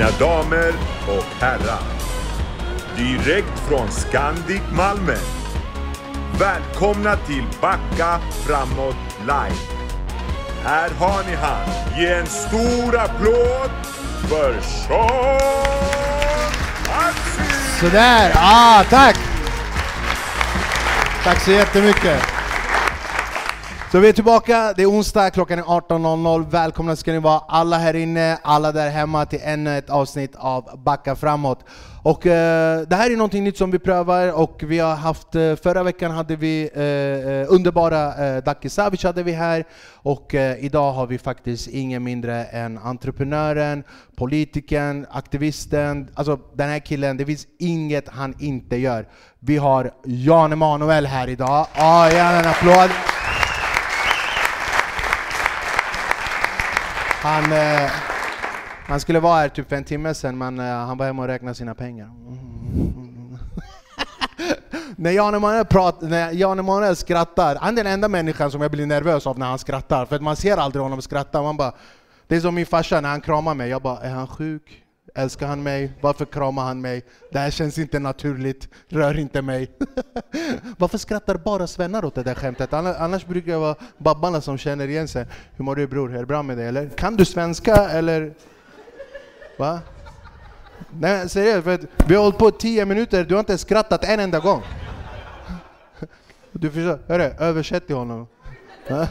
Mina damer och herrar. Direkt från Scandic Malmö. Välkomna till Backa Framåt Live. Här har ni han. Ge en stor applåd för Sean Axel! Sådär, ah, tack! Tack så jättemycket. Så vi är tillbaka, det är onsdag, klockan är 18.00. Välkomna ska ni vara alla här inne, alla där hemma till ännu ett avsnitt av Backa framåt. Och eh, det här är någonting nytt som vi prövar och vi har haft, eh, förra veckan hade vi eh, eh underbara eh, Daki Savic hade vi här och eh, idag har vi faktiskt ingen mindre än entreprenören, politikern, aktivisten, alltså den här killen, det finns inget han inte gör. Vi har Jan Emanuel här idag. Ah, gärna en applåd. Han, eh, han skulle vara här typ för en timme sedan, men eh, han var hemma och räknade sina pengar. Mm. när Jan Emanuel, prat, när Jan Emanuel skrattar, han är den enda människan som jag blir nervös av när han skrattar, för att man ser aldrig honom skratta. Man bara, det är som min farsa när han kramar mig, jag bara, är han sjuk? Älskar han mig? Varför kramar han mig? Det här känns inte naturligt, rör inte mig. Varför skrattar bara svennar åt det där skämtet? Annars, brukar det vara babbarna som känner igen sig. Hur mår du bror? Är det bra med dig eller? Kan du svenska eller? Va? Nej seriöst, för vi har hållit på tio minuter, du har inte skrattat en enda gång. Du förstår? Hörru, översätt till honom.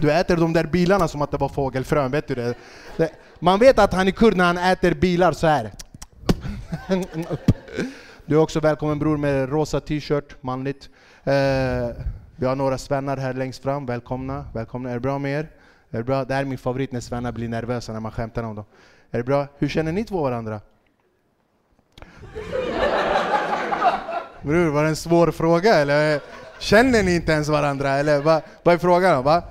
Du äter de där bilarna som att det var fågelfrön, vet du det? Man vet att han är kurd när han äter bilar så här. Du är också välkommen bror med rosa t-shirt, manligt. Eh, vi har några svennar här längst fram, välkomna. välkomna. Är det bra med er? Är det, bra? det här är min favorit när svennar blir nervösa när man skämtar om dem. Är det bra? Hur känner ni två varandra? Bror, var det en svår fråga eller? Känner ni inte ens varandra eller vad, vad är frågan? Va?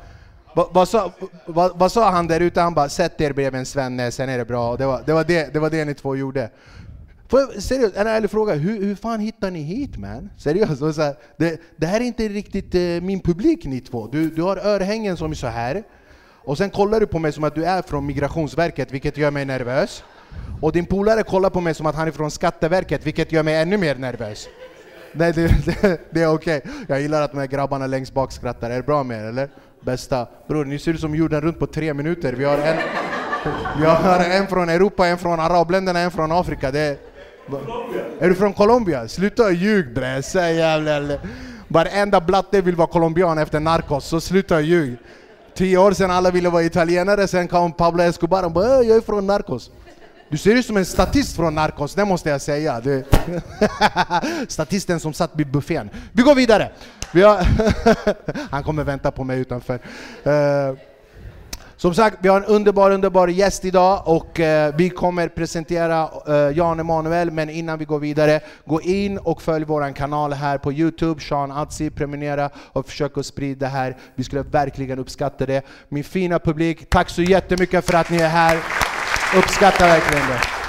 Va, vad, sa, va, va sa han där ute? Han bara sätt er bredvid en svenne, sen är det bra. Det var det, var det, det, var det ni två gjorde. Får jag, seriöst, en ärlig fråga, hur, hur fan hittar ni hit man? Seriöst, så här, det, det här är inte riktigt eh, min publik ni två. Du, du har örhängen som är så här. och sen kollar du på mig som att du är från Migrationsverket, vilket gör mig nervös. Och din polare kollar på mig som att han är från Skatteverket, vilket gör mig ännu mer nervös. Nej, det, det, det är okej. Okay. Jag gillar att de här grabbarna längst bak skrattar. Är det bra med er, eller? Bästa. Bror, ni ser ut som jorden runt på tre minuter. Vi har en, vi har en från Europa, en från arabländerna, en från Afrika. Det är, är du från Colombia? Sluta ljug bre, säg. Varenda blatte vill vara colombian efter narkos, så sluta ljug. Tio år sedan alla ville vara italienare, sen kom Pablo Escobar och bara äh, jag är från narkos. Du ser ut som en statist från Narcos, det måste jag säga. Du... Statisten som satt vid buffén. Vi går vidare! Vi har Han kommer vänta på mig utanför. Uh... Som sagt, vi har en underbar, underbar gäst idag och eh, vi kommer presentera eh, Jan Emanuel, men innan vi går vidare, gå in och följ vår kanal här på Youtube, Sean Atzi, prenumerera och försök att sprida det här. Vi skulle verkligen uppskatta det. Min fina publik, tack så jättemycket för att ni är här. Uppskattar verkligen det.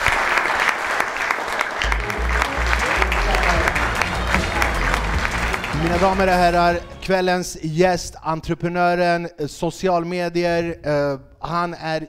Mina damer och herrar, kvällens gäst, entreprenören, social medier, uh, han är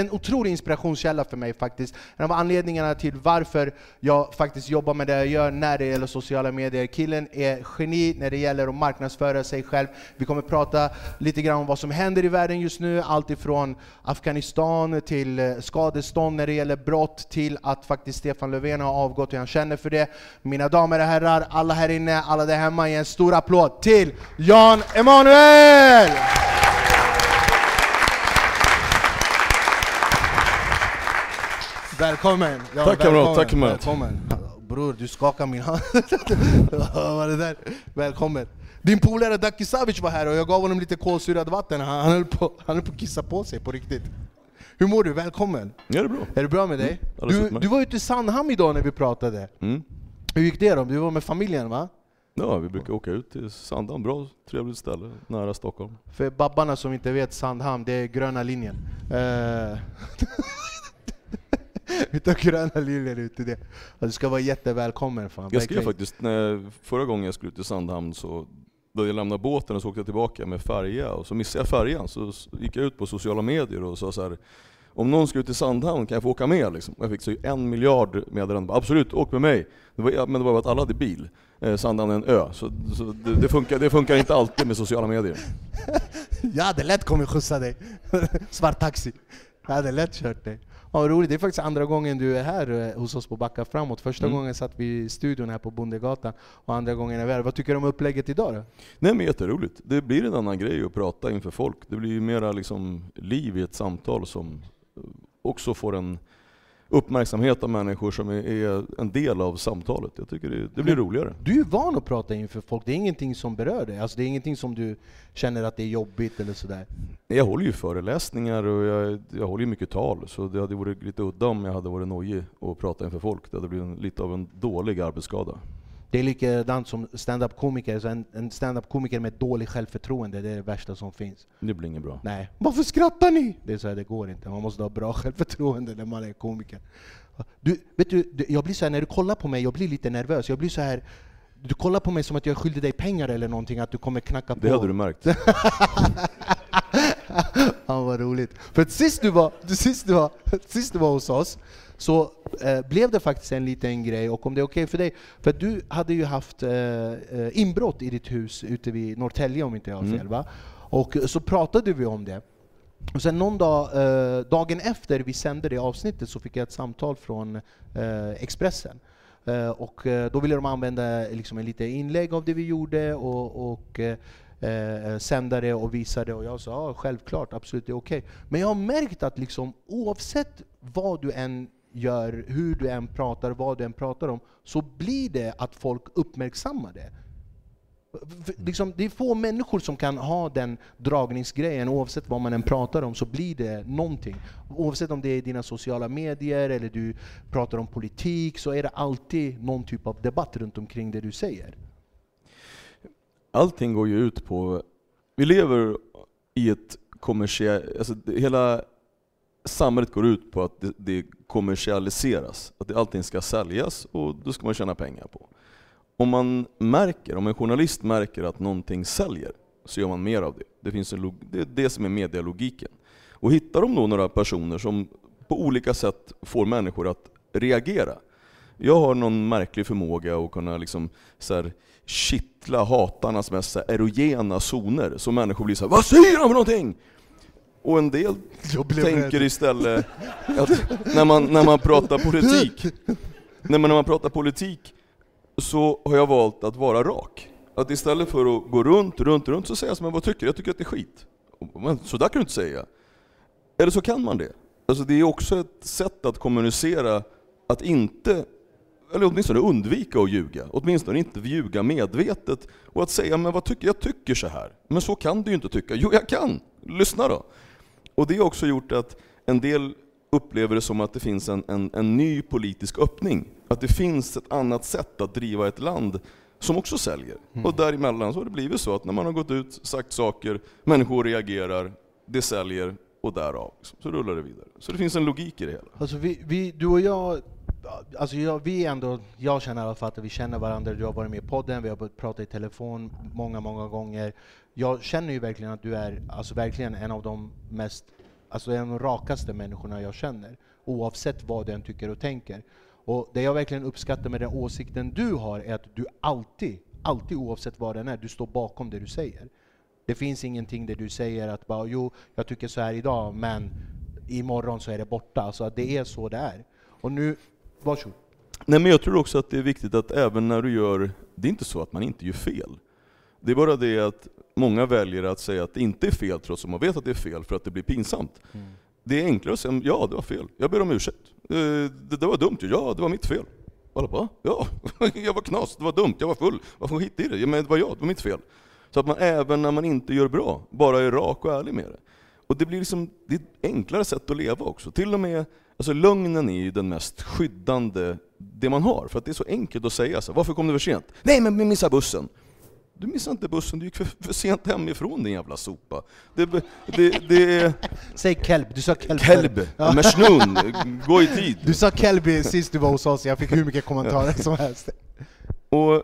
en otrolig inspirationskälla för mig faktiskt. En av anledningarna till varför jag faktiskt jobbar med det jag gör när det gäller sociala medier. Killen är geni när det gäller att marknadsföra sig själv. Vi kommer prata lite grann om vad som händer i världen just nu, allt ifrån Afghanistan till eh, skadestånd när det gäller brott, till att faktiskt Stefan Löfven har avgått och han känner för det. Mina damer och herrar, alla här inne, alla där hemma, ge en stor applåd till Jan Emanuel! Välkommen! Ja, tack kamrat, tack kamrat. Välkommen. Bror, du skakar min hand. Vad det där? Välkommen. Din polare Daki Savic var här och jag gav honom lite kolsyrat vatten. Han, han, höll på, han höll på att kissa på sig på riktigt. Hur mår du? Välkommen! Ja, det är bra. Är det bra med dig? Mm, du, du var ute i Sandhamn idag när vi pratade. Mm. Hur gick det då? Du var med familjen va? Ja, vi brukar åka ut till Sandhamn. Bra, trevligt ställe, nära Stockholm. För babbarna som inte vet, Sandhamn, det är gröna linjen. Uh. Vi tar gröna linjen ut i det. du ska vara jättevälkommen. Fan. Jag skrev faktiskt, när, förra gången jag skulle ut till Sandhamn så då jag lämnade båten och så åkte jag tillbaka med färja och så missade jag färjan. Så gick jag ut på sociala medier och sa så här, om någon ska ut till Sandhamn, kan jag få åka med? Liksom. Och jag fick så en miljard meddelanden. Absolut, åk med mig. Det var, men det var bara att alla hade bil. Eh, Sandhamn är en ö, så, så det, det, funkar, det funkar inte alltid med sociala medier. Jag hade lätt kommit skjutsa dig. Svart taxi. Jag hade lätt kört dig. Ja, roligt. Det är faktiskt andra gången du är här eh, hos oss på Backa Framåt. Första Mm. gången satt vi i studion här på Bondegatan, och andra gången är vi här. Vad tycker du om upplägget idag då? Nej men jätteroligt. Det blir en annan grej att prata inför folk. Det blir ju mera liksom liv i ett samtal som också får en uppmärksamhet av människor som är, en del av samtalet. Jag tycker det, det blir Men- roligare. Du är van att prata inför folk, det är ingenting som berör dig. Alltså det är ingenting som du känner att det är jobbigt eller sådär. Jag håller ju föreläsningar och jag, jag håller ju mycket tal, så det hade varit lite udda om jag hade varit nojig och prata inför folk. Det hade blivit en, lite av en dålig arbetsskada. Det är likadant som stand-up-komiker, så en, en stand-up-komiker med dåligt självförtroende, det är det värsta som finns. Det blir inget bra. Nej. Varför skrattar ni? Det är så här, det går inte. Man måste ha bra självförtroende när man är komiker. Du, vet du, jag blir så här, när du kollar på mig, jag blir lite nervös. Jag blir så här, du kollar på mig som att jag skyldig dig pengar eller någonting, att du kommer knacka på. Det hade du märkt. Ja, vad roligt. För sist du var, sist du var, sist du var hos oss, så eh, blev det faktiskt en liten grej, och om det är okej för dig, för du hade ju haft eh, eh, inbrott i ditt hus ute vid Norrtälje om inte jag har fel Mm. va? Och så pratade vi om det. Och sen någon dag, eh, dagen efter vi sände det avsnittet så fick jag ett samtal från eh, Expressen. Eh, och då ville de använda liksom, en lite inlägg av det vi gjorde och, och eh, sända det och visa det. Och jag sa ja, självklart, absolut, det är okej. Men jag har märkt att liksom, oavsett vad du än gör, hur du än pratar, vad du än pratar om, så blir det att folk uppmärksammar det. Liksom, det är få människor som kan ha den dragningsgrejen, oavsett vad man än pratar om så blir det någonting. Oavsett om det är dina sociala medier eller du pratar om politik så är det alltid någon typ av debatt runt omkring det du säger. Allting går ju ut på... Vi lever i ett kommersiellt... Alltså hela samhället går ut på att det, det kommersialiseras. Att det, allting ska säljas och då ska man tjäna pengar på. Om man märker, om en journalist märker att någonting säljer, så gör man mer av det. Det, finns en log, det är det som är medialogiken. Och hittar de då några personer som på olika sätt får människor att reagera. Jag har någon märklig förmåga att kunna liksom så här, kittla hatarnas mest erogena zoner, så människor blir så här, Vad säger han för någonting? Och en del tänker istället att när man, när man pratar politik, när man, när man pratar politik så har jag valt att vara rak. Att istället för att gå runt, runt, runt så säger jag men vad tycker du? Jag tycker att det är skit. Men så där kan du inte säga. Eller så kan man det. Alltså det är också ett sätt att kommunicera att inte, eller åtminstone undvika att ljuga. Åtminstone inte ljuga medvetet. Och att säga, men vad tycker jag? tycker så här. Men så kan du ju inte tycka. Jo, jag kan! Lyssna då! Och det har också gjort att en del upplever det som att det finns en, en, en ny politisk öppning. Att det finns ett annat sätt att driva ett land som också säljer. Och däremellan så har det blivit så att när man har gått ut, sagt saker, människor reagerar, det säljer och därav liksom, så rullar det vidare. Så det finns en logik i det hela. Alltså vi, vi, du och jag, alltså jag, vi ändå, jag känner i alla fall att vi känner varandra. Du har varit med i podden, vi har börjat prata i telefon många, många gånger. Jag känner ju verkligen att du är alltså verkligen en av de mest, alltså en av de rakaste människorna jag känner. Oavsett vad du än tycker och tänker. Och det jag verkligen uppskattar med den åsikten du har är att du alltid, alltid oavsett vad den är, du står bakom det du säger. Det finns ingenting där du säger att bara, jo, jag tycker så här idag, men imorgon så är det borta. Alltså att det är så det är. Och nu, varsågod. Nej men jag tror också att det är viktigt att även när du gör, det är inte så att man inte gör fel. Det är bara det att många väljer att säga att det inte är fel trots att man vet att det är fel för att det blir pinsamt. Det är enklare att säga ja det var fel, jag ber om ursäkt. Eh, Det, det var dumt, ja det var mitt fel. Alla bara, ja, jag var knas, det var dumt, jag var full, varför skit i det? Men det var jag, det var mitt fel. Så att man även när man inte gör bra, bara är rak och ärlig med det. Och det blir liksom, det är ett enklare sätt att leva också. Till och med, alltså lögnen är ju den mest skyddande det man har. För att det är så enkelt att säga så. Varför kom du för sent? Nej men vi missade bussen. Du missade inte bussen, du gick för, för sent hemifrån din jävla sopa. Det, det, det. Säg kelb, du sa kelb. Kelb, Meshnun, gå i tid. Du sa kelb sist du var hos oss, jag fick hur mycket kommentarer som helst. Och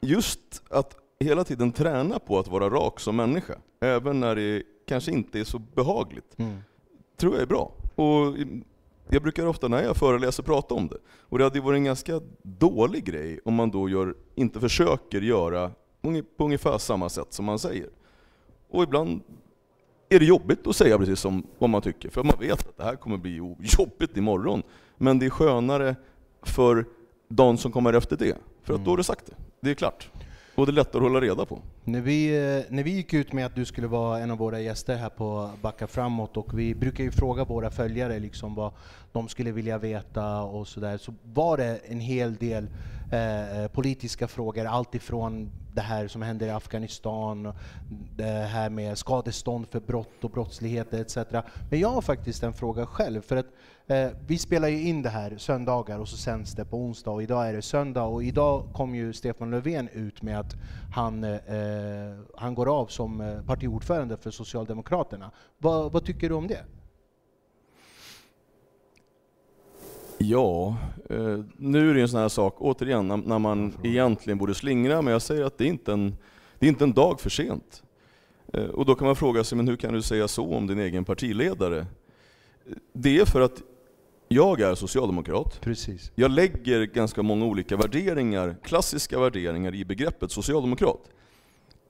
just att hela tiden träna på att vara rak som människa, även när det kanske inte är så behagligt, Mm. tror jag är bra. Och jag brukar ofta när jag föreläser prata om det. Och det hade varit en ganska dålig grej om man då gör, inte försöker göra på ungefär samma sätt som man säger. Och ibland är det jobbigt att säga precis som vad man tycker, för man vet att det här kommer bli jobbigt imorgon. Men det är skönare för dagen som kommer efter det, för att då har du sagt det. Det är klart. Och det är lättare att hålla reda på. När vi, eh, när vi gick ut med att du skulle vara en av våra gäster här på Backa framåt och vi brukar ju fråga våra följare liksom vad de skulle vilja veta och sådär, så var det en hel del eh, eh politiska frågor, allt ifrån det här som händer i Afghanistan, det här med skadestånd för brott och brottslighet etc. Men jag har faktiskt en fråga själv, för att eh, vi spelar ju in det här söndagar och så sänds det på onsdag och idag är det söndag och idag kom ju Stefan Löfven ut med att han, eh, eh han går av som eh, partiordförande för Socialdemokraterna. Va, vad tycker du om det? Ja, eh, nu är det en sån här sak, återigen, när man egentligen borde slingra, men jag säger att det är inte en, det är inte en dag för sent. Eh, och då kan man fråga sig, men hur kan du säga så om din egen partiledare? Det är för att jag är socialdemokrat. Precis. Jag lägger ganska många olika värderingar, klassiska värderingar, i begreppet socialdemokrat.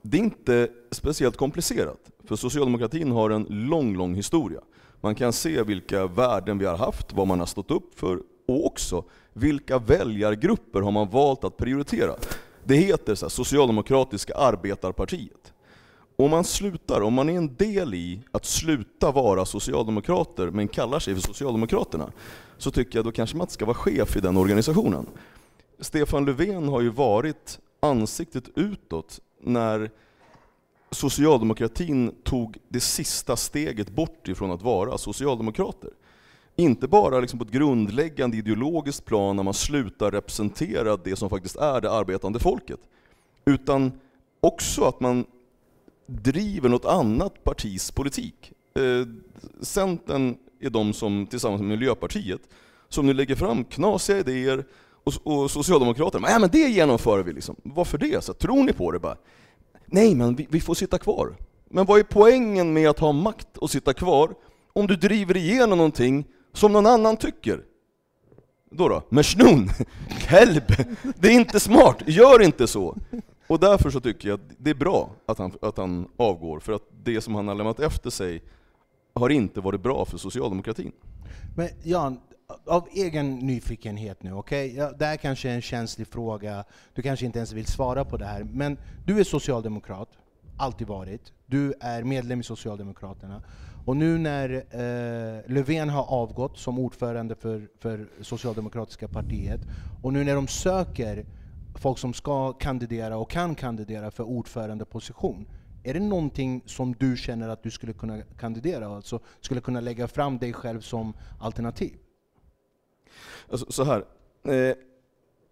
Det är inte speciellt komplicerat, för socialdemokratin har en lång, lång historia. Man kan se vilka värden vi har haft, vad man har stått upp för och också vilka väljargrupper har man valt att prioritera. Det heter så här, Socialdemokratiska arbetarpartiet. Om man slutar, om man är en del i att sluta vara socialdemokrater men kallar sig för Socialdemokraterna, så tycker jag då kanske man inte ska vara chef i den organisationen. Stefan Löfven har ju varit ansiktet utåt när socialdemokratin tog det sista steget bort ifrån att vara socialdemokrater. Inte bara liksom på ett grundläggande ideologiskt plan när man slutar representera det som faktiskt är det arbetande folket, utan också att man driver något annat partis politik. Eh, Centern är de som tillsammans med Miljöpartiet som nu lägger fram knasiga idéer och, och Socialdemokraterna, ja men det genomför vi liksom. Varför det? Så, tror ni på det bara? Nej, men vi, vi får sitta kvar. Men vad är poängen med att ha makt och sitta kvar om du driver igenom någonting som någon annan tycker? Då då? Meshnun! Kelb! Det är inte smart, gör inte så! Och därför så tycker jag att det är bra att han, att han avgår, för att det som han har lämnat efter sig har inte varit bra för socialdemokratin. Men Jan, av egen nyfikenhet nu, okej? Okay? Ja, det här kanske är en känslig fråga, du kanske inte ens vill svara på det här, men du är socialdemokrat, alltid varit. Du är medlem i Socialdemokraterna. Och nu när eh, Löfven har avgått som ordförande för, för Socialdemokratiska partiet, och nu när de söker folk som ska kandidera och kan kandidera för ordförandeposition, är det någonting som du känner att du skulle kunna kandidera, alltså skulle kunna lägga fram dig själv som alternativ? Alltså, så här. Eh,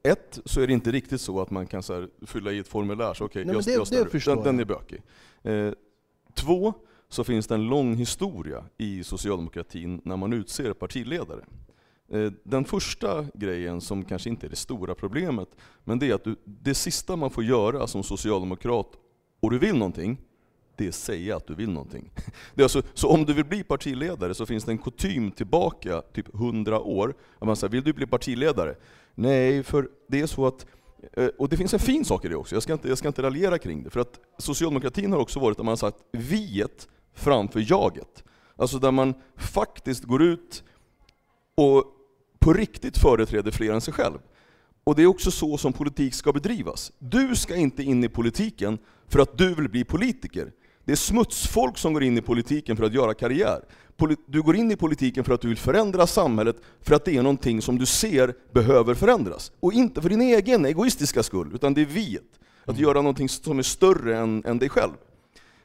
ett, så är det inte riktigt så att man kan så här, fylla i ett formulär, så okej, okay, jag, det, jag det den, den är bökig. Eh, två, så finns det en lång historia i socialdemokratin när man utser partiledare. Eh, den första grejen, som kanske inte är det stora problemet, men det är att du, det sista man får göra som socialdemokrat, och du vill någonting, det är att säga att du vill någonting. Det är alltså, så om du vill bli partiledare så finns det en kutym tillbaka, typ 100 år, att man säger vill du bli partiledare? Nej, för det är så att eh, och det finns en fin sak i det också, jag ska inte, jag ska inte raljera kring det, för att socialdemokratin har också varit att man har sagt viet framför jaget. Alltså där man faktiskt går ut och på riktigt företräder fler än sig själv. Och det är också så som politik ska bedrivas. Du ska inte in i politiken för att du vill bli politiker. Det är smutsfolk som går in i politiken för att göra karriär. Du går in i politiken för att du vill förändra samhället, för att det är någonting som du ser behöver förändras. Och inte för din egen egoistiska skull, utan det är viet. Att mm. göra någonting som är större än, än dig själv.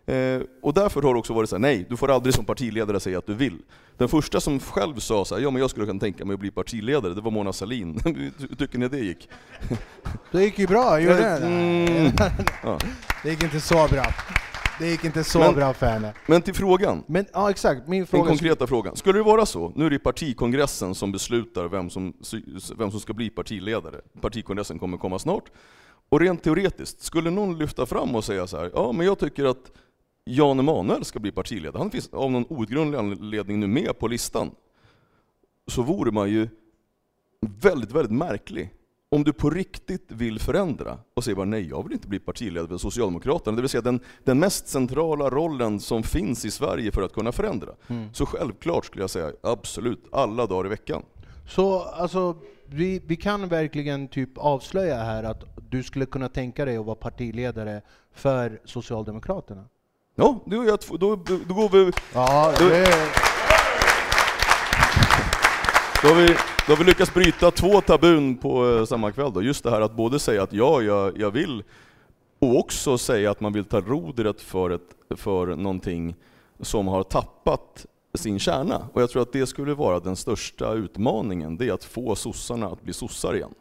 Eh, och därför har det också varit så här, nej, du får aldrig som partiledare säga att du vill. Den första som själv sa så här, ja men jag skulle kunna tänka mig att bli partiledare, det var Mona Sahlin. Hur tycker ni det gick? Det gick ju bra, gjorde det? Mm. Ja. Det gick inte så bra. Det gick inte så men, bra för henne. Men till frågan. Men, ja, exakt. Min fråga Den konkreta frågan. Skulle det vara så, nu är det partikongressen som beslutar vem som, vem som ska bli partiledare. Partikongressen kommer komma snart. Och rent teoretiskt, skulle någon lyfta fram och säga så här, ja men jag tycker att Jan Emanuel ska bli partiledare. Han finns av någon outgrundlig anledning nu med på listan. så vore man ju väldigt, väldigt märklig om du på riktigt vill förändra och säger bara nej, jag vill inte bli partiledare för Socialdemokraterna, det vill säga den, den mest centrala rollen som finns i Sverige för att kunna förändra. Mm. Så självklart skulle jag säga absolut, alla dagar i veckan. Så alltså, vi, vi kan verkligen typ avslöja här att du skulle kunna tänka dig att vara partiledare för Socialdemokraterna? Ja, då, jag, då, då går vi... Ja, det... Då har, vi, då har vi lyckats bryta två tabun på eh, samma kväll. Då. Just det här att både säga att ja, jag, jag vill, och också säga att man vill ta rodret för, ett, för någonting som har tappat sin kärna. Och jag tror att det skulle vara den största utmaningen, det är att få sossarna att bli sossar igen.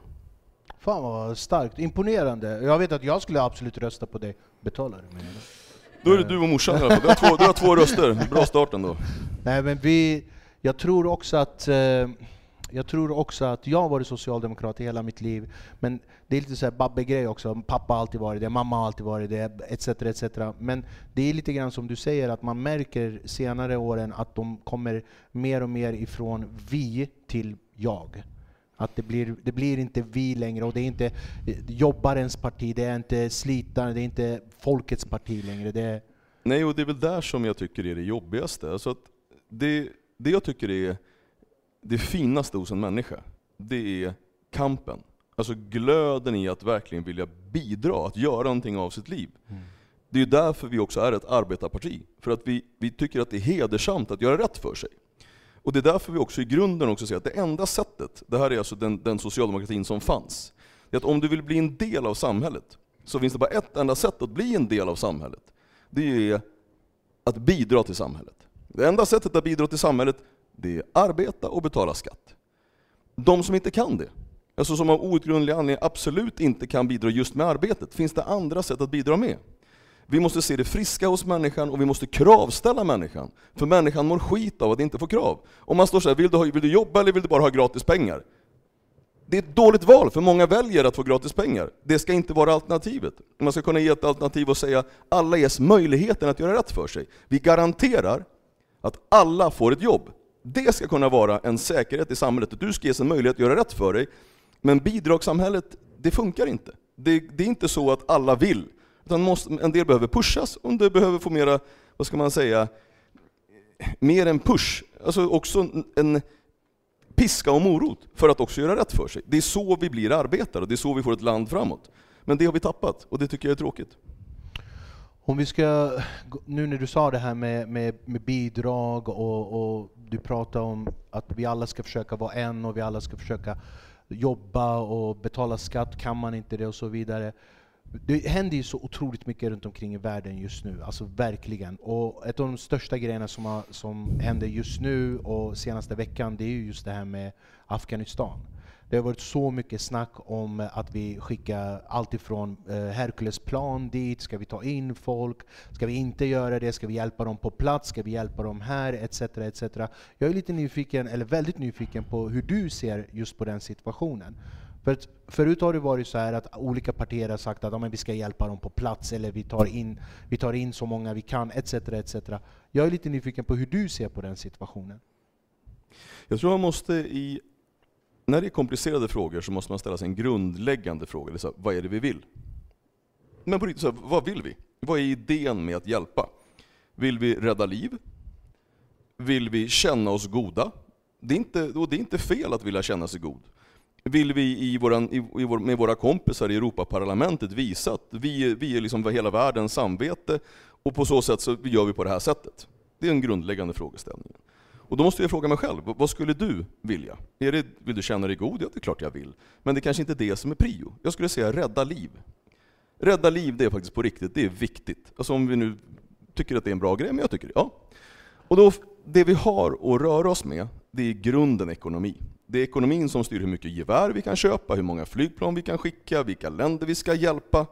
Fan vad starkt, imponerande. Jag vet att jag skulle absolut rösta på dig. Betalar du? Då är det du och morsan i alla fall. Du har två, du har två röster. Bra start ändå. Nej men vi, jag tror också att eh, jag tror också att jag har varit socialdemokrat i hela mitt liv, men det är lite så här Babbe-grej också. Pappa har alltid varit det, mamma har alltid varit det, etc. etc. Men det är lite grann som du säger, att man märker senare åren att de kommer mer och mer ifrån vi till jag. Att det blir, det blir inte vi längre, och det är inte jobbarens parti, det är inte slitaren, det är inte folkets parti längre. Det är, Nej, och det är väl där som jag tycker är det jobbigaste. Alltså att det, det jag tycker är det finaste hos en människa, det är kampen. Alltså glöden i att verkligen vilja bidra, att göra någonting av sitt liv. Det är därför vi också är ett arbetarparti. För att vi, vi tycker att det är hedersamt att göra rätt för sig. Och det är därför vi också i grunden också säger att det enda sättet, det här är alltså den, den socialdemokratin som fanns, det är att om du vill bli en del av samhället, så finns det bara ett enda sätt att bli en del av samhället. Det är att bidra till samhället. Det enda sättet att bidra till samhället, det är arbeta och betala skatt. De som inte kan det, alltså som av outgrundlig anledning absolut inte kan bidra just med arbetet, finns det andra sätt att bidra med. Vi måste se det friska hos människan och vi måste kravställa människan. För människan mår skit av att inte få krav. Om man står så här, vill du, ha, vill du jobba eller vill du bara ha gratis pengar? Det är ett dåligt val, för många väljer att få gratis pengar. Det ska inte vara alternativet. Man ska kunna ge ett alternativ och säga alla ges möjligheten att göra rätt för sig. Vi garanterar att alla får ett jobb. Det ska kunna vara en säkerhet i samhället, att du ska ges en möjlighet att göra rätt för dig. Men bidragssamhället, det funkar inte. Det, det är inte så att alla vill. Utan måste, en del behöver pushas, och en del behöver få mera, vad ska man säga, mer än push. Alltså också en, en piska och morot för att också göra rätt för sig. Det är så vi blir arbetare, och det är så vi får ett land framåt. Men det har vi tappat, och det tycker jag är tråkigt. Om vi ska, nu när du sa det här med, med, med bidrag och, och du pratar om att vi alla ska försöka vara en och vi alla ska försöka jobba och betala skatt, kan man inte det och så vidare. Det händer ju så otroligt mycket runt omkring i världen just nu, alltså verkligen. Och ett av de största grejerna som, har, som händer just nu och senaste veckan, det är ju just det här med Afghanistan. Det har varit så mycket snack om eh, att vi skickar allt ifrån eh, Herculesplan dit, ska vi ta in folk, ska vi inte göra det, ska vi hjälpa dem på plats, ska vi hjälpa dem här, etc. etc. Jag är lite nyfiken, eller väldigt nyfiken på hur du ser just på den situationen. För att förut har det varit så här att olika partier har sagt att ja, men vi ska hjälpa dem på plats, eller vi tar in, vi tar in så många vi kan, etc. etc. Jag är lite nyfiken på hur du ser på den situationen. Jag tror man måste i, när det är komplicerade frågor så måste man ställa sig en grundläggande fråga. Det är så här, vad är det vi vill? Men på riktigt, så här, vad vill vi? Vad är idén med att hjälpa? Vill vi rädda liv? Vill vi känna oss goda? Det är inte, och det är inte fel att vilja känna sig god. Vill vi i våran, i, i vår, med våra kompisar i Europaparlamentet visa att vi, vi är liksom hela världens samvete och på så sätt så gör vi på det här sättet? Det är en grundläggande frågeställning. Och då måste jag fråga mig själv, vad skulle du vilja? Är det, vill du känna dig god? Ja, det är klart jag vill. Men det är kanske inte är det som är prio. Jag skulle säga rädda liv. Rädda liv, det är faktiskt på riktigt, det är viktigt. Alltså om vi nu tycker att det är en bra grej, men jag tycker det, ja. Och då, det vi har att röra oss med, det är i grunden ekonomi. Det är ekonomin som styr hur mycket gevär vi kan köpa, hur många flygplan vi kan skicka, vilka länder vi ska hjälpa.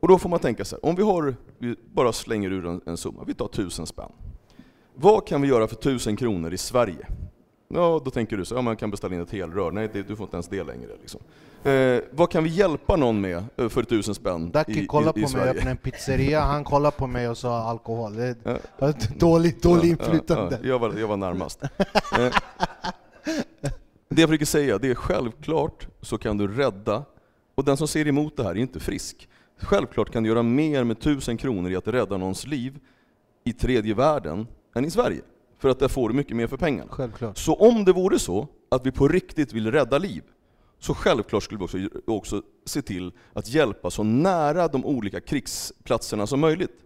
Och då får man tänka sig, om vi har, vi bara slänger ur en, en summa, vi tar tusen spänn. Vad kan vi göra för tusen kronor i Sverige? Ja, då tänker du så, ja man kan beställa in ett helrör. Nej, det, du får inte ens det längre. Liksom. Eh, vad kan vi hjälpa någon med eh, för tusen spänn Dacke i, kollade i, i på mig, Sverige? öppnade en pizzeria, han kollade på mig och sa alkohol. Det Ja. var ett dåligt, dåligt inflytande. Ja, ja, jag, var, jag var närmast. Eh, Det jag försöker säga, det är självklart så kan du rädda, och den som säger emot det här är inte frisk. Självklart kan du göra mer med tusen kronor i att rädda någons liv i tredje världen än i Sverige. För att där får du mycket mer för pengarna. Självklart. Så om det vore så att vi på riktigt vill rädda liv, så självklart skulle vi också, också se till att hjälpa så nära de olika krigsplatserna som möjligt.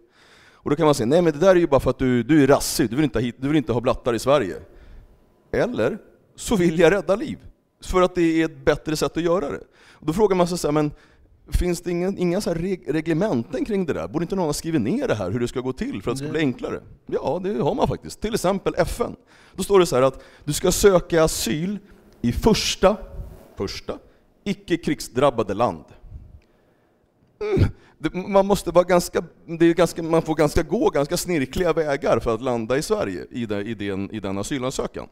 Och då kan man säga, nej men det där är ju bara för att du, du är rassig, du vill, inte ha hit, du vill inte ha blattar i Sverige. Eller så vill jag rädda liv, för att det är ett bättre sätt att göra det. Och då frågar man sig så här, men finns det inga, inga så reg reglementen kring det där? Borde inte någon ha skrivit ner det här, hur det ska gå till för att det ska bli enklare? Ja, det har man faktiskt. Till exempel FN. Då står det så här att du ska söka asyl i första, första icke krigsdrabbade land. Mm. Det, man måste vara ganska, det är ganska, man får ganska gå ganska snirkliga vägar för att landa i Sverige i, den, i, den, i den asylansökan.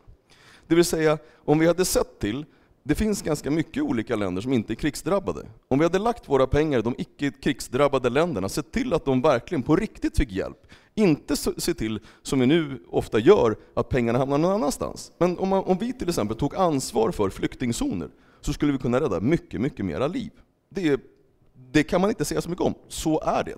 Det vill säga, om vi hade sett till det finns ganska mycket olika länder som inte är krigsdrabbade. Om vi hade lagt våra pengar i de icke krigsdrabbade länderna, sett till att de verkligen på riktigt fick hjälp. Inte se till, som vi nu ofta gör, att pengarna hamnar någon annanstans. Men om, man, om vi till exempel tog ansvar för flyktingzoner, så skulle vi kunna rädda mycket, mycket mera liv. Det, det kan man inte säga så mycket om, så är det.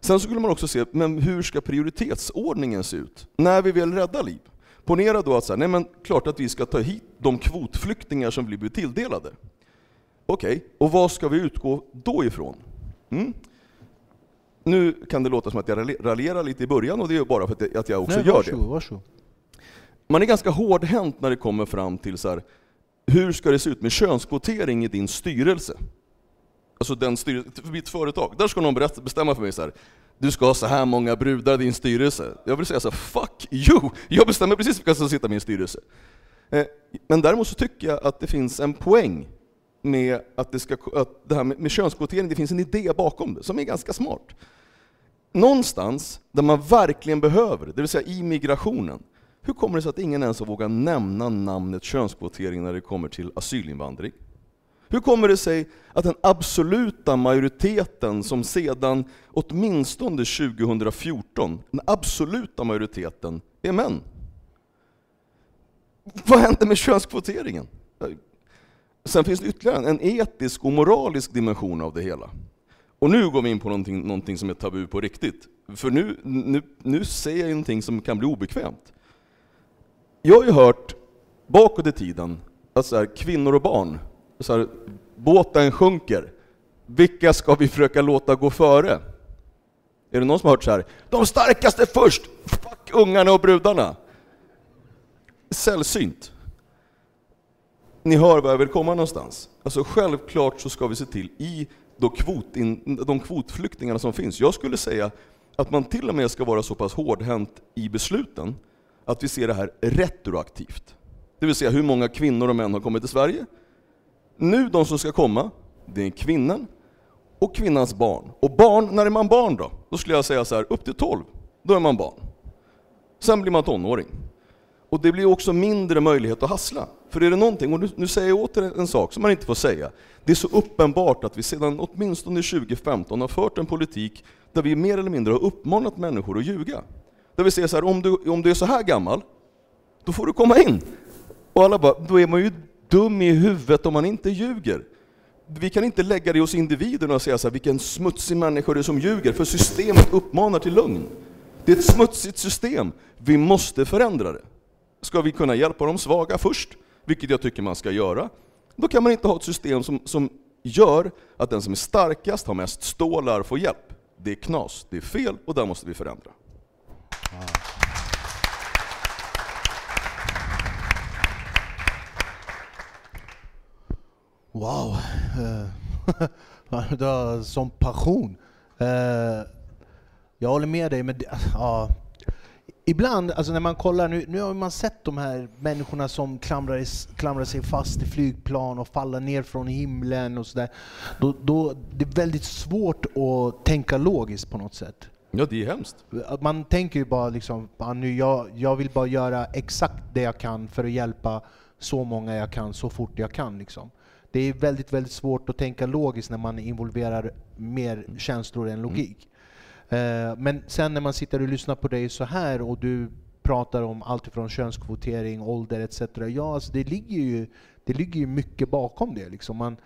Sen skulle man också se, men hur ska prioritetsordningen se ut? När vi vill rädda liv. Ponera då att så här, nej men klart att vi ska ta hit de kvotflyktingar som vi blir tilldelade. Okej, okay, och vad ska vi utgå då ifrån? Mm. Nu kan det låta som att jag raljerar lite i början och det är bara för att jag också nej, gör varsågod, det. Varsågod. Man är ganska hårdhänt när det kommer fram till så här, hur ska det se ut med könskvotering i din styrelse? Alltså den styrelse, mitt företag, där ska någon berätta, bestämma för mig så här, du ska ha så här många brudar i din styrelse. Jag vill säga så fuck you! Jag bestämmer precis vilka som ska sitta i min styrelse. Eh, men däremot så tycker jag att det finns en poäng med att det, ska, att det här med, med könskvotering, det finns en idé bakom det som är ganska smart. Någonstans där man verkligen behöver det, vill säga i migrationen, hur kommer det sig att ingen ens vågar nämna namnet könskvotering när det kommer till asylinvandring? Hur kommer det sig att den absoluta majoriteten som sedan åtminstone 2014, den absoluta majoriteten, är män? Vad händer med könskvoteringen? Sen finns det ytterligare en etisk och moralisk dimension av det hela. Och nu går vi in på någonting, någonting som är tabu på riktigt. För nu, nu, nu säger jag någonting som kan bli obekvämt. Jag har ju hört bakåt i tiden att så här, kvinnor och barn så här, båten sjunker. Vilka ska vi försöka låta gå före? Är det någon som har hört så här? De starkaste först! Fuck ungarna och brudarna! Sällsynt. Ni hör var jag vill komma någonstans. Alltså självklart så ska vi se till i då kvot in, de kvotflyktingarna som finns. Jag skulle säga att man till och med ska vara så pass hårdhänt i besluten att vi ser det här retroaktivt. Det vill säga hur många kvinnor och män har kommit till Sverige, nu de som ska komma, det är kvinnan och kvinnans barn. Och barn, när är man barn då? Då skulle jag säga så här, upp till 12, då är man barn. Sen blir man tonåring. Och det blir också mindre möjlighet att hassla. För är det någonting, och nu, nu säger jag åter en sak som man inte får säga. Det är så uppenbart att vi sedan åtminstone 2015 har fört en politik där vi mer eller mindre har uppmanat människor att ljuga. Där vi säger så här, om du, om du är så här gammal, då får du komma in. Och alla bara, då är man ju dum i huvudet om man inte ljuger. Vi kan inte lägga det hos individerna och säga så här, vilken smutsig människa det är som ljuger, för systemet uppmanar till lögn. Det är ett smutsigt system. Vi måste förändra det. Ska vi kunna hjälpa de svaga först, vilket jag tycker man ska göra, då kan man inte ha ett system som, som gör att den som är starkast, har mest stålar, får hjälp. Det är knas, det är fel och där måste vi förändra. Wow! du har sån passion. Eh, jag håller med dig, men ibland, alltså när man kollar, nu, nu har man sett de här människorna som klamrar, klamrar sig fast i flygplan och faller ner från himlen och sådär. Då, då, det är väldigt svårt att tänka logiskt på något sätt. Ja, det är hemskt. Man tänker ju bara liksom, nu, jag, jag vill bara göra exakt det jag kan för att hjälpa så många jag kan, så fort jag kan. Liksom det är väldigt, väldigt svårt att tänka logiskt när man involverar mer känslor än logik. Mm. Men sen när man sitter och lyssnar på dig så här och du pratar om allt från könskvotering, ålder etc. Ja, alltså det ligger ju det ligger ju mycket bakom det. Liksom. Man,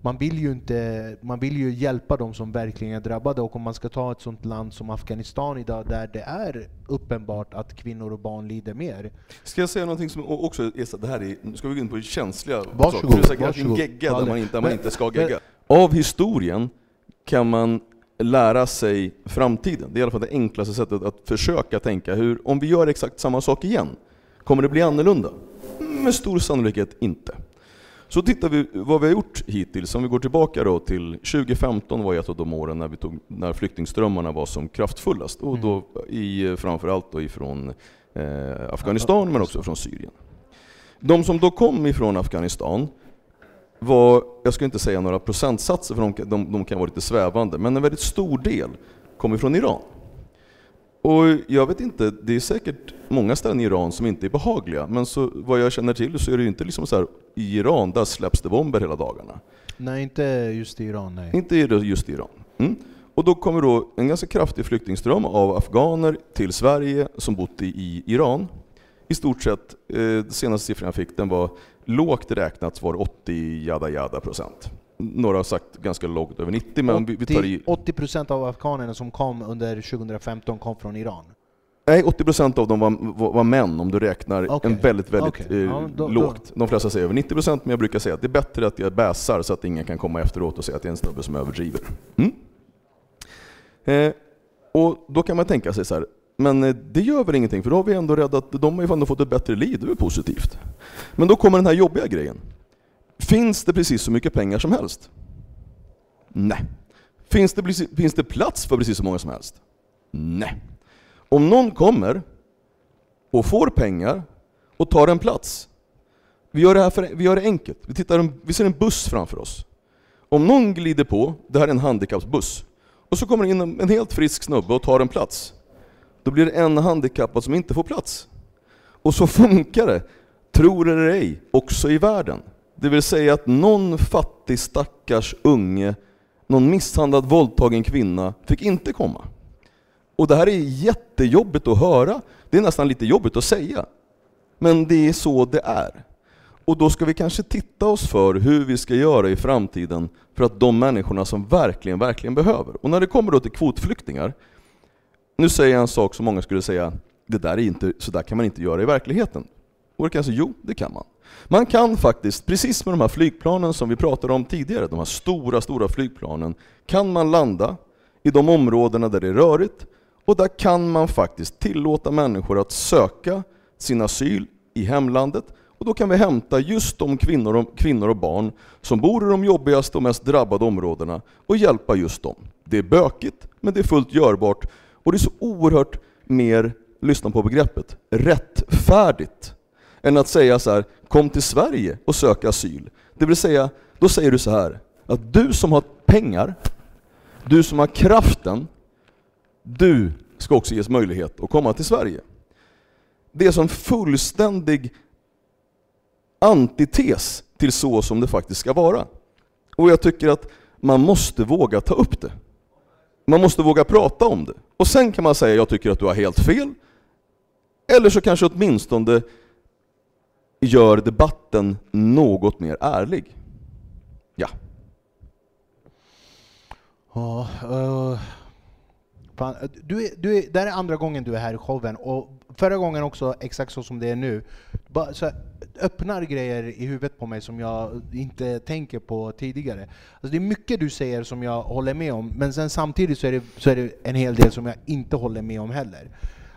man, vill ju inte, man vill ju hjälpa de som verkligen är drabbade och om man ska ta ett sånt land som Afghanistan idag där det är uppenbart att kvinnor och barn lider mer. Ska jag säga någonting som också är så det här är, nu ska vi gå in på känsliga Varsågod, saker. Varsågod. en gegga där man inte, där man inte ska gegga. Av historien kan man lära sig framtiden. Det är i alla fall det enklaste sättet att försöka tänka hur, om vi gör exakt samma sak igen, kommer det bli annorlunda? Mm, Med stor sannolikhet inte. Så tittar vi vad vi har gjort hittills. Om vi går tillbaka då till 2015 var ett av de åren när, vi tog, när flyktingströmmarna var som kraftfullast. Och då i, framförallt då ifrån eh, Afghanistan men också från Syrien. De som då kom ifrån Afghanistan var, jag ska inte säga några procentsatser för de, kan- de, de kan vara lite svävande, men en väldigt stor del kom ifrån Iran. Och jag vet inte, det är säkert många ställen i Iran som inte är behagliga, men så, vad jag känner till så är det ju inte liksom så här, i Iran, där släpps det bomber hela dagarna. Nej, inte just i Iran. Nej. Inte just i Iran. Mm. Och då kommer då en ganska kraftig flyktingström av afghaner till Sverige som bott i, i Iran. I stort sett, eh, den senaste siffran jag fick, den var lågt räknat var det 80 jada jada procent. Några har sagt ganska lågt över 90, men vi, vi tar i... 80 procent av afghanerna som kom under 2015 kom från Iran. Nej, 80 procent av dem var, var, var män om du räknar Okej. en väldigt, väldigt Okej. eh, Ja, då- lågt. De flesta säger över 90 procent, men jag brukar säga att det är bättre att jag bäsar så att ingen kan komma efteråt och säga att det är en snubbe som överdriver. Mm? Eh, och då kan man tänka sig så här, men eh, det gör väl ingenting för då har vi ändå räddat, de har ju ändå fått ett bättre liv, det är väl positivt. Men då kommer den här jobbiga grejen. Finns det precis så mycket pengar som helst? Nej. Finns det, finns det plats för precis så många som helst? Nej. Om någon kommer och får pengar och tar en plats. Vi gör det, här för, vi gör det enkelt. Vi, tittar vi ser en buss framför oss. Om någon glider på, det här är en handikappsbuss, och så kommer det in en, en helt frisk snubbe och tar en plats. Då blir det en handikappad som inte får plats. Och så funkar det, tror eller ej, också i världen. Det vill säga att någon fattig stackars unge, någon misshandlad, våldtagen kvinna fick inte komma. Och det här är jättejobbigt att höra. Det är nästan lite jobbigt att säga. Men det är så det är. Och då ska vi kanske titta oss för hur vi ska göra i framtiden för att de människorna som verkligen, verkligen behöver. Och när det kommer då till kvotflyktingar, nu säger jag en sak som många skulle säga, det där är inte, så där kan man inte göra i verkligheten. Och det kan jag säga, jo, det kan man. Man kan faktiskt, precis med de här flygplanen som vi pratade om tidigare, de här stora, stora flygplanen, kan man landa i de områdena där det är rörigt och där kan man faktiskt tillåta människor att söka sin asyl i hemlandet och då kan vi hämta just de kvinnor och, kvinnor och barn som bor i de jobbigaste och mest drabbade områdena och hjälpa just dem. Det är bökigt, men det är fullt görbart och det är så oerhört mer, lyssna på begreppet, rättfärdigt än att säga så här, kom till Sverige och sök asyl. Det vill säga, då säger du så här, att du som har pengar, du som har kraften, du ska också ges möjlighet att komma till Sverige. Det är som fullständig antites till så som det faktiskt ska vara. Och jag tycker att man måste våga ta upp det. Man måste våga prata om det. Och sen kan man säga, jag tycker att du har helt fel. Eller så kanske åtminstone gör debatten något mer ärlig. Ja. Ja, uh, fan, du är, du är, det här är andra gången du är här i showen och förra gången också exakt så som det är nu. Bara, så här, öppnar grejer i huvudet på mig som jag inte tänker på tidigare. Alltså, det är mycket du säger som jag håller med om, men sen samtidigt så är, det, så är det en hel del som jag inte håller med om heller.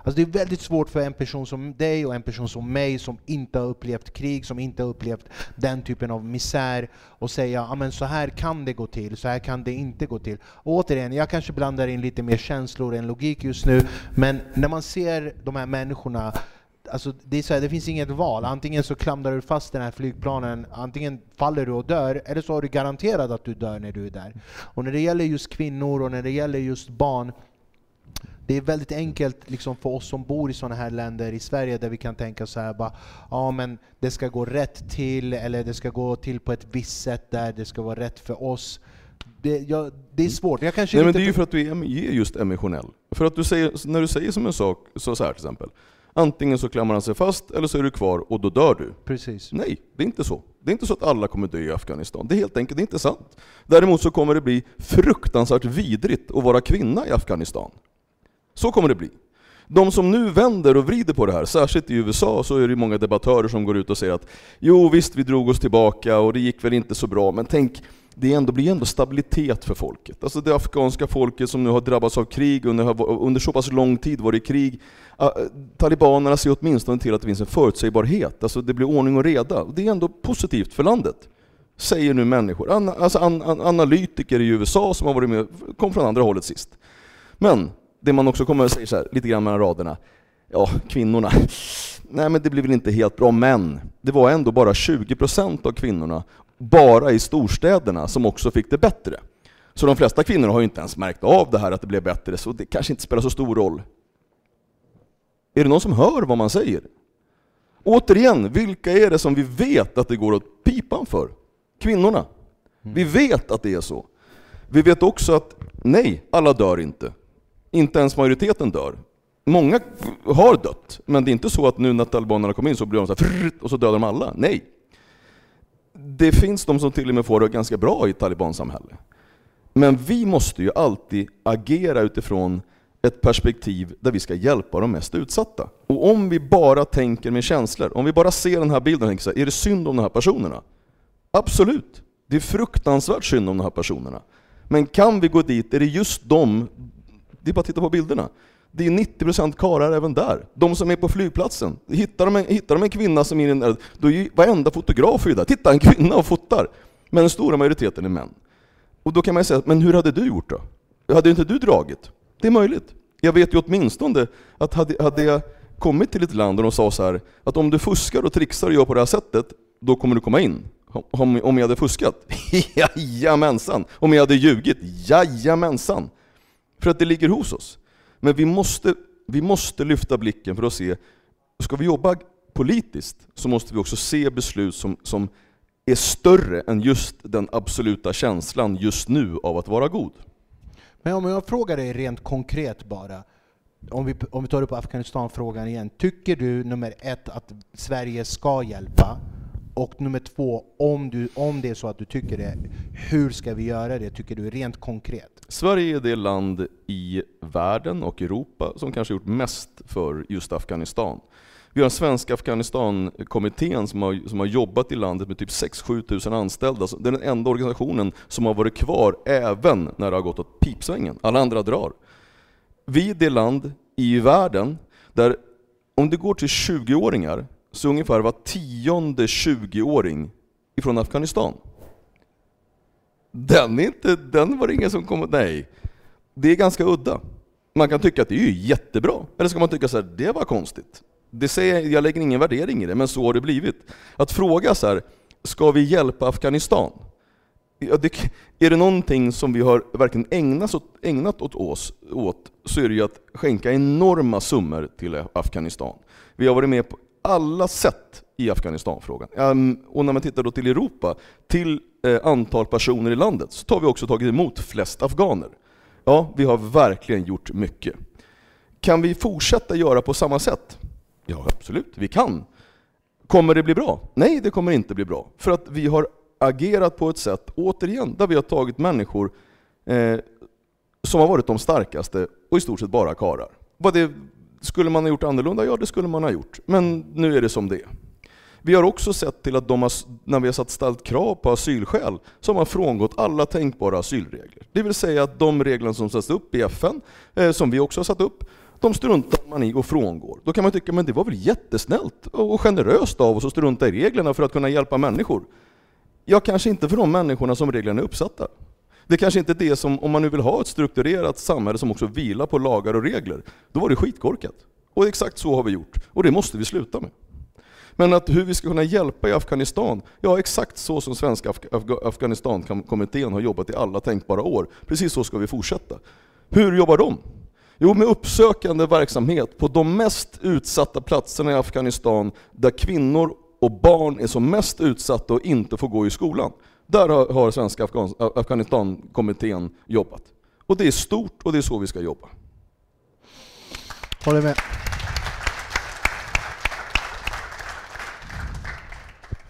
Alltså det är väldigt svårt för en person som dig och en person som mig som inte har upplevt krig, som inte har upplevt den typen av misär och säga att men så här kan det gå till, så här kan det inte gå till. Och återigen, jag kanske blandar in lite mer känslor än logik just nu, men när man ser de här människorna Alltså det, är så här, det finns inget val, antingen så klamrar du fast den här flygplanen, antingen faller du och dör, eller så har du garanterat att du dör när du är där. Och när det gäller just kvinnor och när det gäller just barn, det är väldigt enkelt liksom för oss som bor i sådana här länder i Sverige där vi kan tänka så här bara, ja men det ska gå rätt till, eller det ska gå till på ett visst sätt där det ska vara rätt för oss. Det, ja, det är svårt. Jag kanske Nej men inte det är ju för att du är är just emotionell. För att du säger, när du säger som en sak, så, så här till exempel, Antingen så klämmer han sig fast eller så är du kvar och då dör du. Precis. Nej, det är inte så. Det är inte så att alla kommer dö i Afghanistan. Det är helt enkelt inte sant. Däremot så kommer det bli fruktansvärt vidrigt att vara kvinna i Afghanistan. Så kommer det bli. De som nu vänder och vrider på det här, särskilt i USA, så är det många debattörer som går ut och säger att jo visst, vi drog oss tillbaka och det gick väl inte så bra, men tänk, det ändå, blir ändå stabilitet för folket. Alltså det afghanska folket som nu har drabbats av krig under, under så pass lång tid varit i krig. Talibanerna ser åtminstone till att det finns en förutsägbarhet, alltså det blir ordning och reda. Det är ändå positivt för landet, säger nu människor. An, alltså an, an, analytiker i USA som har varit med, kom från andra hållet sist. Men det man också kommer att säga så här, lite grann mellan raderna, ja, kvinnorna, nej men det blir väl inte helt bra, men det var ändå bara 20% av kvinnorna, bara i storstäderna, som också fick det bättre. Så de flesta kvinnor har ju inte ens märkt av det här att det blev bättre, så det kanske inte spelar så stor roll. Är det någon som hör vad man säger? Återigen, vilka är det som vi vet att det går åt pipan för? Kvinnorna. Vi vet att det är så. Vi vet också att nej, alla dör inte. Inte ens majoriteten dör. Många har dött, men det är inte så att nu när talibanerna kom in så blir de så här, och så dödar de alla. Nej. Det finns de som till och med får det ganska bra i ett talibansamhälle. Men vi måste ju alltid agera utifrån ett perspektiv där vi ska hjälpa de mest utsatta. Och om vi bara tänker med känslor, om vi bara ser den här bilden och tänker så här, är det synd om de här personerna? Absolut, det är fruktansvärt synd om de här personerna. Men kan vi gå dit, är det just de, det är bara att titta på bilderna. Det är 90% karar även där. De som är på flygplatsen. Hittar de en, hittar de en kvinna som är i den då är ju varenda fotograf är där. Titta, en kvinna och fotar! Men den stora majoriteten är män. Och då kan man ju säga, men hur hade du gjort då? Hade inte du dragit? Det är möjligt. Jag vet ju åtminstone att hade, hade jag kommit till ett land och de sa så här, att om du fuskar och trixar och gör på det här sättet, då kommer du komma in. Om, om jag hade fuskat? Jajamensan! Om jag hade ljugit? Jajamensan! För att det ligger hos oss. Men vi måste, vi måste lyfta blicken för att se, ska vi jobba politiskt så måste vi också se beslut som, som är större än just den absoluta känslan just nu av att vara god. Men om jag frågar dig rent konkret bara, om vi, om vi tar upp Afghanistan-frågan igen. Tycker du nummer ett att Sverige ska hjälpa? Och nummer två, om, du, om det är så att du tycker det, hur ska vi göra det, tycker du rent konkret? Sverige är det land i världen och Europa som kanske gjort mest för just Afghanistan. Vi har Svenska Afghanistan-kommittén som har, som har jobbat i landet med typ 6-7 tusen anställda. Det är den enda organisationen som har varit kvar även när det har gått åt pipsvängen. Alla andra drar. Vi är det land i världen där om det går till 20-åringar så ungefär var tionde 20-åring ifrån Afghanistan. Den, är inte, den var det ingen som kom... Nej. Det är ganska udda. Man kan tycka att det är jättebra, eller ska man tycka så här, det var konstigt. Det säger, jag lägger ingen värdering i det, men så har det blivit. Att fråga så här, ska vi hjälpa Afghanistan? Ja, det, är det någonting som vi har verkligen ägnat, åt, ägnat åt oss åt, så är det ju att skänka enorma summor till Afghanistan. Vi har varit med på alla sätt i Afghanistanfrågan. Ehm, och när man tittar då till Europa, till eh, antal personer i landet, så har vi också tagit emot flest afghaner. Ja, vi har verkligen gjort mycket. Kan vi fortsätta göra på samma sätt? Ja, absolut, vi kan. Kommer det bli bra? Nej, det kommer inte bli bra. För att vi har agerat på ett sätt, återigen, där vi har tagit människor eh, som har varit de starkaste och i stort sett bara karar. Vad det, skulle man ha gjort annorlunda? Ja, det skulle man ha gjort. Men nu är det som det är. Vi har också sett till att de har, när vi har satt ställt krav på asylskäl, så har man frångått alla tänkbara asylregler. Det vill säga att de regler som sätts upp i FN, eh, som vi också har satt upp, de struntar man i och frångår. Då kan man tycka, men det var väl jättesnällt och generöst av oss att strunta i reglerna för att kunna hjälpa människor. Ja, kanske inte för de människorna som reglerna är uppsatta. Det kanske inte är det som, om man nu vill ha ett strukturerat samhälle som också vilar på lagar och regler, då var det skitkorkat. Och exakt så har vi gjort, och det måste vi sluta med. Men att hur vi ska kunna hjälpa i Afghanistan, ja exakt så som Svenska Af Af Afghanistankommittén har jobbat i alla tänkbara år, precis så ska vi fortsätta. Hur jobbar de? Jo, med uppsökande verksamhet på de mest utsatta platserna i Afghanistan där kvinnor och barn är som mest utsatta och inte får gå i skolan. Där har Svenska Afghan Afghanistankommittén jobbat. Och det är stort och det är så vi ska jobba. Håller med.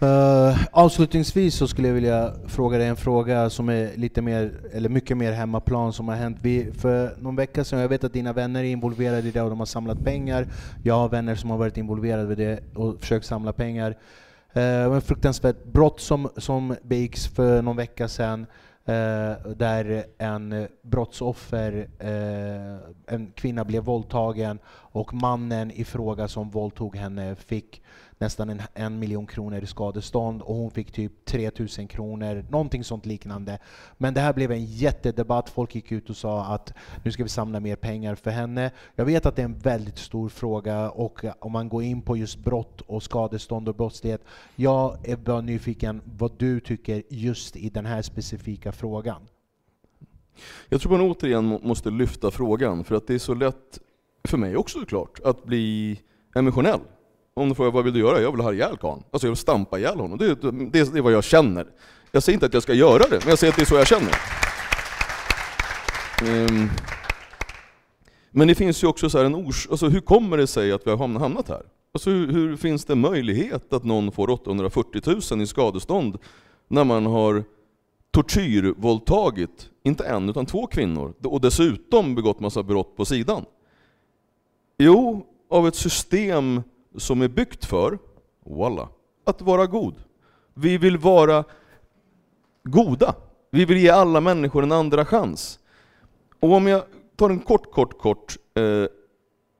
Uh, avslutningsvis så skulle jag vilja fråga dig en fråga som är lite mer, eller mycket mer hemmaplan som har hänt. Vi, för någon vecka sedan, jag vet att dina vänner är involverade i det och de har samlat pengar. Jag har vänner som har varit involverade i det och försökt samla pengar. Eh, uh, ett fruktansvärt brott som, som begicks för någon vecka sedan. Uh, där en brottsoffer, uh, en kvinna blev våldtagen och mannen i fråga som våldtog henne fick nästan en, en miljon kronor i skadestånd och hon fick typ 3000 kronor, någonting sånt liknande. Men det här blev en jättedebatt, folk gick ut och sa att nu ska vi samla mer pengar för henne. Jag vet att det är en väldigt stor fråga och om man går in på just brott och skadestånd och brottslighet. Jag är bara nyfiken vad du tycker just i den här specifika frågan. Jag tror man återigen måste lyfta frågan, för att det är så lätt, för mig också såklart, att bli emotionell. Om du frågar vad vill du göra? Jag vill ha ihjäl karln. Alltså jag vill stampa ihjäl honom. Det, det, det är vad jag känner. Jag säger inte att jag ska göra det, men jag säger att det är så jag känner. Um, men det finns ju också så en ors alltså hur kommer det sig att vi har hamnat här? Alltså hur, hur, finns det möjlighet att någon får 840 000 i skadestånd när man har tortyrvåldtagit, inte en utan två kvinnor, och dessutom begått massa brott på sidan? Jo, av ett system som är byggt för, walla, att vara god. Vi vill vara goda. Vi vill ge alla människor en andra chans. Och om jag tar en kort, kort, kort eh,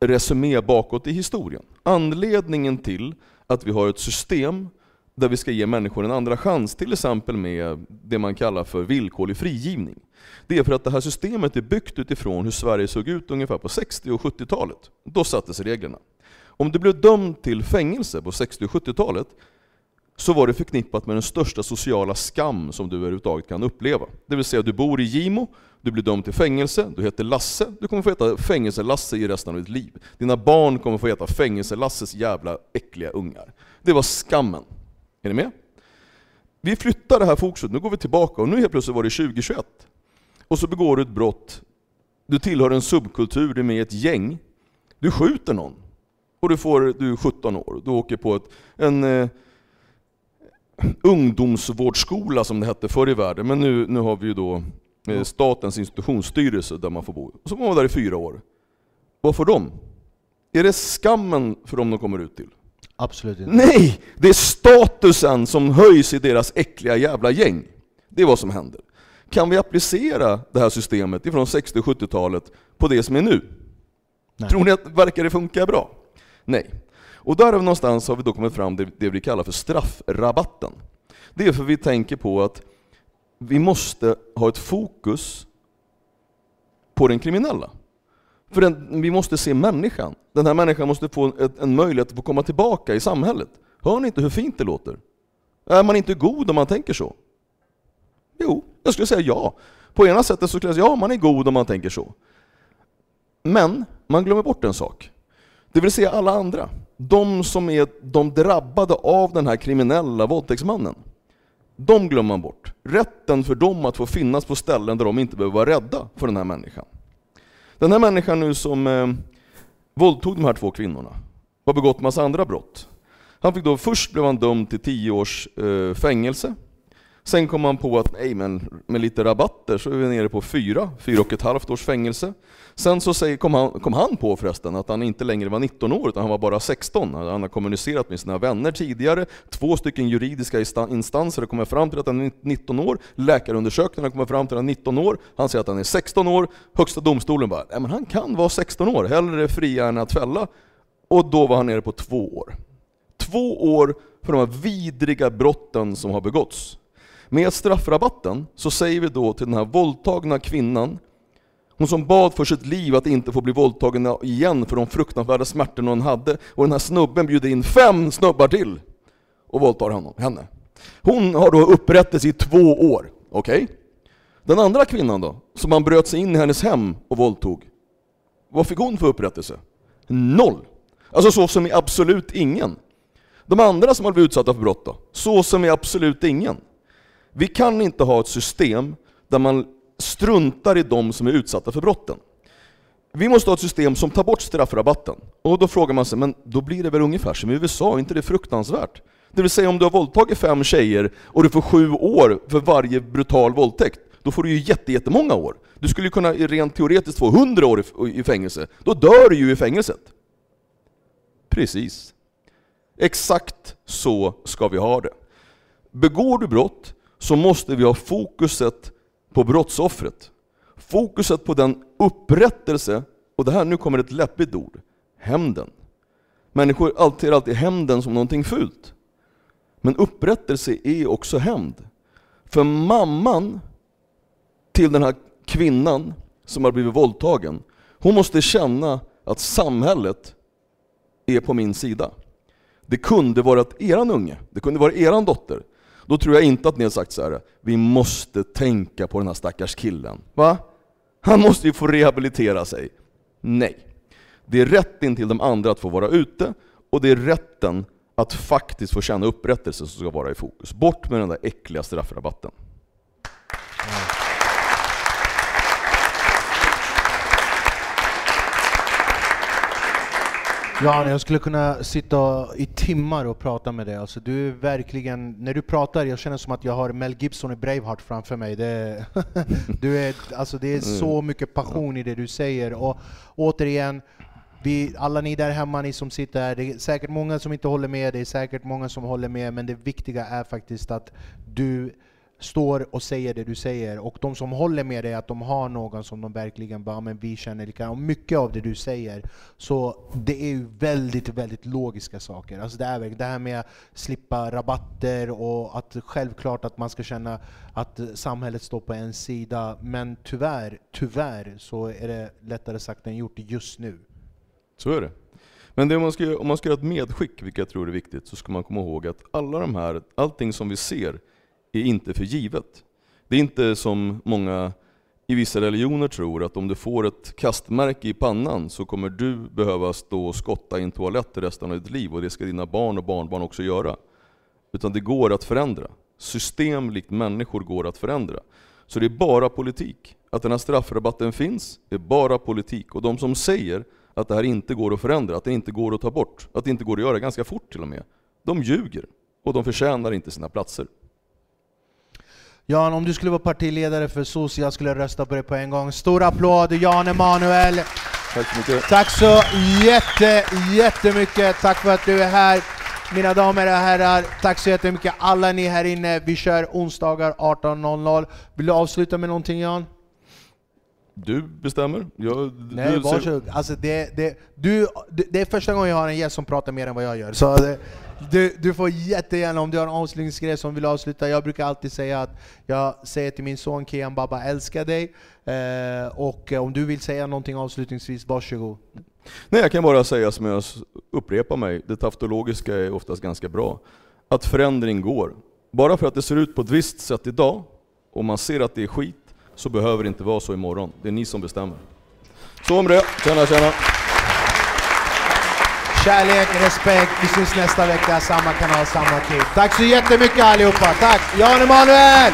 resumé bakåt i historien. Anledningen till att vi har ett system där vi ska ge människor en andra chans, till exempel med det man kallar för villkorlig frigivning. Det är för att det här systemet är byggt utifrån hur Sverige såg ut ungefär på 60 och 70-talet. Då sattes reglerna. Om du blev dömd till fängelse på 60 och 70-talet så var det förknippat med den största sociala skam som du överhuvudtaget kan uppleva. Det vill säga, du bor i Gimo, du blir dömd till fängelse, du heter Lasse, du kommer få heta fängelse-Lasse i resten av ditt liv. Dina barn kommer få heta fängelse-Lasses jävla äckliga ungar. Det var skammen. Är ni med? Vi flyttar det här fokuset, nu går vi tillbaka och nu helt plötsligt var det 2021. Och så begår du ett brott, du tillhör en subkultur, du är med i ett gäng, du skjuter någon och du, får, du är 17 år. Du åker på ett, en eh, ungdomsvårdsskola som det hette förr i världen, men nu, nu har vi ju då eh, Statens institutionsstyrelse där man får bo. Och så var man där i fyra år. Vad får de? Är det skammen för dem de kommer ut till? Absolut inte. Nej! Det är statusen som höjs i deras äckliga jävla gäng. Det är vad som händer. Kan vi applicera det här systemet ifrån 60 70-talet på det som är nu? Nej. Tror ni att verkar det funka bra? Nej. Och där någonstans har vi då kommit fram till det vi kallar för straffrabatten. Det är för vi tänker på att vi måste ha ett fokus på den kriminella. För den, vi måste se människan. Den här människan måste få ett, en möjlighet att få komma tillbaka i samhället. Hör ni inte hur fint det låter? Är man inte god om man tänker så? Jo, jag skulle säga ja. På ena sättet så skulle jag säga ja, man är god om man tänker så. Men man glömmer bort en sak. Det vill säga alla andra. De som är de drabbade av den här kriminella våldtäktsmannen. De glömmer man bort. Rätten för dem att få finnas på ställen där de inte behöver vara rädda för den här människan. Den här människan nu som eh, våldtog de här två kvinnorna har begått massa andra brott. Han fick då, först blev han dömd till tio års eh, fängelse Sen kom man på att nej, men med lite rabatter så är vi nere på fyra, fyra och ett halvt års fängelse. Sen så säger, kom, han, kom han på förresten att han inte längre var 19 år utan han var bara 16. Han har kommunicerat med sina vänner tidigare. Två stycken juridiska instanser har kommit fram till att han är 19 år. Läkarundersökningarna har kommit fram till att han är 19 år. Han säger att han är 16 år. Högsta domstolen bara, nej men han kan vara 16 år, hellre fria än att fälla. Och då var han nere på två år. Två år för de här vidriga brotten som har begåtts. Med straffrabatten så säger vi då till den här våldtagna kvinnan, hon som bad för sitt liv att inte få bli våldtagen igen för de fruktansvärda smärtorna hon hade, och den här snubben bjuder in fem snubbar till och våldtar honom, henne. Hon har då upprättelse i två år, okej? Okay? Den andra kvinnan då, som man bröt sig in i hennes hem och våldtog, vad fick hon för upprättelse? Noll! Alltså så som i absolut ingen. De andra som har blivit utsatta för brott då? Så som i absolut ingen. Vi kan inte ha ett system där man struntar i de som är utsatta för brotten. Vi måste ha ett system som tar bort straffrabatten. Och då frågar man sig, men då blir det väl ungefär som i USA, är inte det fruktansvärt? Det vill säga om du har våldtagit fem tjejer och du får sju år för varje brutal våldtäkt, då får du ju jättemånga år. Du skulle ju kunna rent teoretiskt få hundra år i fängelse. Då dör du ju i fängelset. Precis. Exakt så ska vi ha det. Begår du brott så måste vi ha fokuset på brottsoffret. Fokuset på den upprättelse, och det här nu kommer ett läppigt ord, hämnden. Människor alltid alltid hämnden som någonting fult. Men upprättelse är också hämnd. För mamman till den här kvinnan som har blivit våldtagen, hon måste känna att samhället är på min sida. Det kunde vara eran unge, det kunde vara eran dotter. Då tror jag inte att ni har sagt så här, vi måste tänka på den här stackars killen. Va? Han måste ju få rehabilitera sig. Nej. Det är rätten till de andra att få vara ute, och det är rätten att faktiskt få känna upprättelse som ska vara i fokus. Bort med den där äckliga straffrabatten. Ja, jag skulle kunna sitta i timmar och prata med dig. Alltså, du är verkligen, när du pratar, jag känner som att jag har Mel Gibson i Braveheart framför mig. Det, du är, alltså, det är så mm. mycket passion i det du säger. Och återigen, vi, alla ni där hemma, ni som sitter här, det är säkert många som inte håller med, det är säkert många som håller med, men det viktiga är faktiskt att du står och säger det du säger. Och de som håller med dig, att de har någon som de verkligen bara men vi känner likadant. Och mycket av det du säger, så det är ju väldigt, väldigt logiska saker. Alltså det, är, det här med att slippa rabatter och att självklart att man ska känna att samhället står på en sida. Men tyvärr, tyvärr så är det lättare sagt än gjort just nu. Så är det. Men det om, man ska, om man ska göra ett medskick, vilket jag tror är viktigt, så ska man komma ihåg att alla de här, allting som vi ser är inte för givet. Det är inte som många i vissa religioner tror, att om du får ett kastmärke i pannan så kommer du behöva stå och skotta i en toalett resten av ditt liv och det ska dina barn och barnbarn också göra. Utan det går att förändra. System likt människor går att förändra. Så det är bara politik. Att den här straffrabatten finns är bara politik. Och de som säger att det här inte går att förändra, att det inte går att ta bort, att det inte går att göra ganska fort till och med, de ljuger. Och de förtjänar inte sina platser. Jan, om du skulle vara partiledare för SOS, jag skulle rösta på dig på en gång. Stor applåd, Jan Emanuel! Tack så mycket. Tack så jätte, jättemycket. Tack för att du är här. Mina damer och herrar, tack så jättemycket alla ni här inne. Vi kör onsdagar 18.00. Vill du avsluta med någonting Jan? Du bestämmer. Jag, Nej, du, varsågod. Alltså det, det, du, det är första gången jag har en gäst som pratar mer än vad jag gör. Så det, du, du får jättegärna, om du har en avslutningsgrej som vill avsluta, jag brukar alltid säga att jag säger till min son Kian Baba älskar dig, eh, och eh, om du vill säga någonting avslutningsvis, varsågod. Nej, jag kan bara säga som jag upprepar mig, det taftologiska är oftast ganska bra, att förändring går. Bara för att det ser ut på ett visst sätt idag, och man ser att det är skit, så behöver det inte vara så imorgon. Det är ni som bestämmer. Så om det, tjena tjena! Kärlek, respekt, vi syns nästa vecka, samma kanal, samma tid. Tack så jättemycket allihopa, tack! Jan Emanuel!